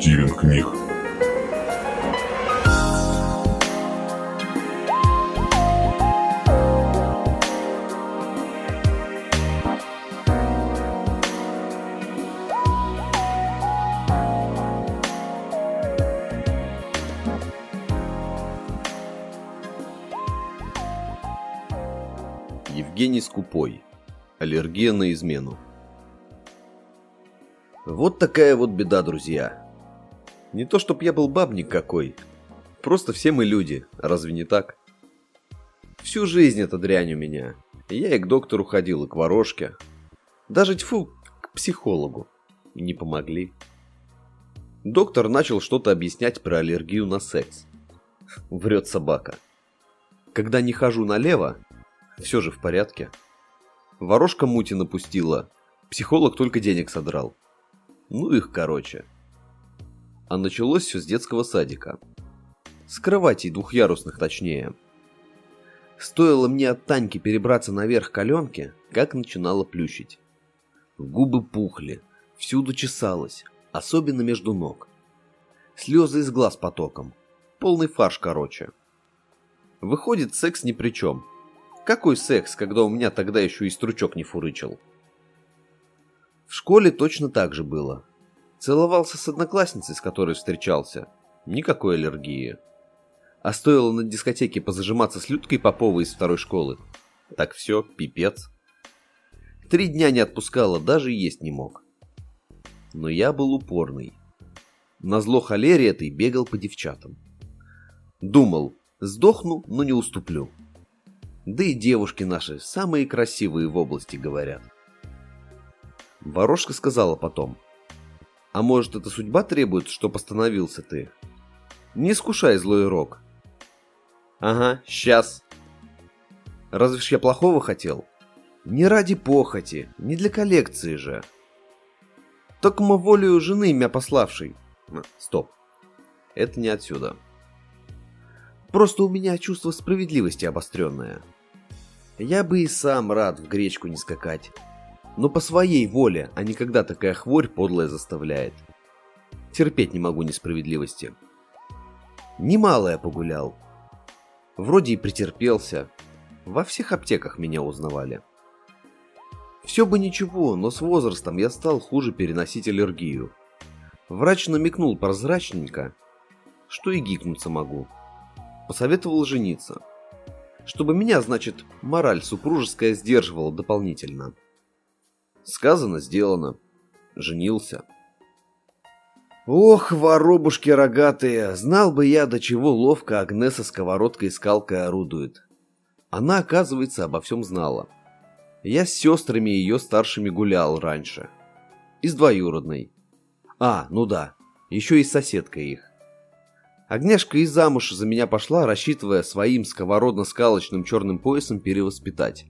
Стивен книг. Евгений Скупой. Аллергия на измену. Вот такая вот беда, друзья. Не то, чтоб я был бабник какой. Просто все мы люди, разве не так? Всю жизнь эта дрянь у меня. Я и к доктору ходил, и к ворожке. Даже тьфу, к психологу. И не помогли. Доктор начал что-то объяснять про аллергию на секс. Врет собака. Когда не хожу налево, все же в порядке. Ворожка мути напустила. Психолог только денег содрал. Ну их короче. А началось все с детского садика. С кроватей двухъярусных точнее. Стоило мне от Таньки перебраться наверх коленки, как начинало плющить. Губы пухли, всюду чесалось, особенно между ног. Слезы из глаз потоком. Полный фарш, короче. Выходит, секс ни при чем. Какой секс, когда у меня тогда еще и стручок не фурычил? В школе точно так же было. Целовался с одноклассницей, с которой встречался. Никакой аллергии. А стоило на дискотеке позажиматься с Людкой Поповой из второй школы. Так все, пипец. Три дня не отпускала, даже есть не мог. Но я был упорный. Назло холере этой бегал по девчатам. Думал, сдохну, но не уступлю. Да и девушки наши самые красивые в области говорят. Ворожка сказала потом. А может, это судьба требует, чтоб остановился ты? Не искушай злой рок. Ага, сейчас. Разве ж я плохого хотел? Не ради похоти, не для коллекции же. Токмо волею жены меня пославшей. Стоп. Это не отсюда. Просто у меня чувство справедливости обостренное. Я бы и сам рад в гречку не скакать. Но по своей воле, а не когда такая хворь подлая заставляет. Терпеть не могу несправедливости. Немало я погулял. Вроде и претерпелся. Во всех аптеках меня узнавали. Все бы ничего, но с возрастом я стал хуже переносить аллергию. Врач намекнул прозрачненько, что и гикнуться могу. Посоветовал жениться. Чтобы меня, значит, мораль супружеская сдерживала дополнительно. Сказано, сделано. Женился. Ох, воробушки рогатые, знал бы я, до чего ловко Агнеса сковородкой и скалкой орудует. Она, оказывается, обо всем знала. Я с сестрами ее старшими гулял раньше. И с двоюродной. А, ну да, еще и с соседкой их. Агнешка и замуж за меня пошла, рассчитывая своим сковородно-скалочным черным поясом перевоспитать.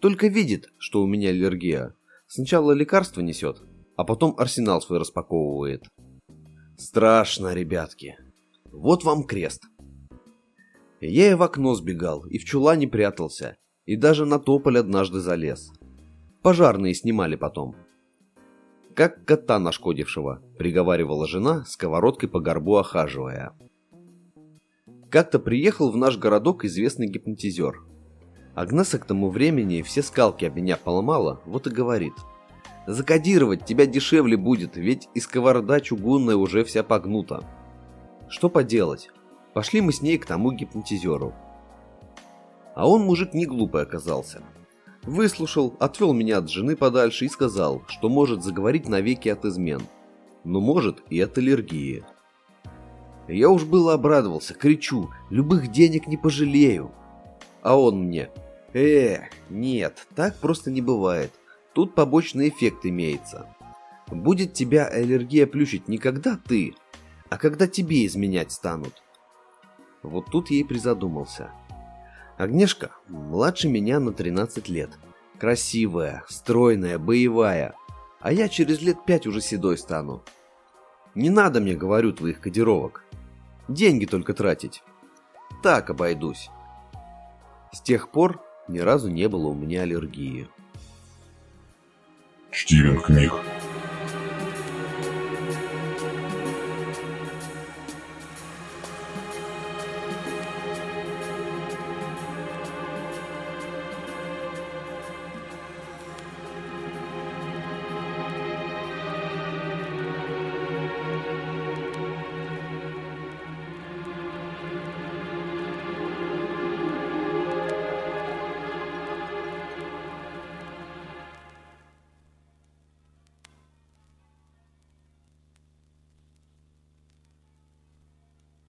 Только видит, что у меня аллергия. Сначала лекарство несет, а потом арсенал свой распаковывает. Страшно, ребятки. Вот вам крест. Я и в окно сбегал, и в чулане прятался, и даже на тополь однажды залез. Пожарные снимали потом. Как кота нашкодившего, приговаривала жена, сковородкой по горбу охаживая. Как-то приехал в наш городок известный гипнотизер – Агнеса к тому времени все скалки об меня поломала, вот и говорит. Закодировать тебя дешевле будет, ведь и сковорода чугунная уже вся погнута. Что поделать? Пошли мы с ней к тому гипнотизеру. А он мужик не глупый оказался. Выслушал, отвел меня от жены подальше и сказал, что может заговорить навеки от измен. Но может и от аллергии. Я уж было обрадовался, кричу, любых денег не пожалею. А он мне, Э, нет, так просто не бывает. Тут побочный эффект имеется. Будет тебя аллергия плющить не когда ты, А когда тебе изменять станут? Вот тут я и призадумался. Агнешка младше меня на 13 лет. Красивая, стройная, боевая. А я через лет пять уже седой стану. Не надо мне, говорю, твоих кодировок. Деньги только тратить. Так обойдусь. С тех пор ни разу не было у меня аллергии. Стивен книг.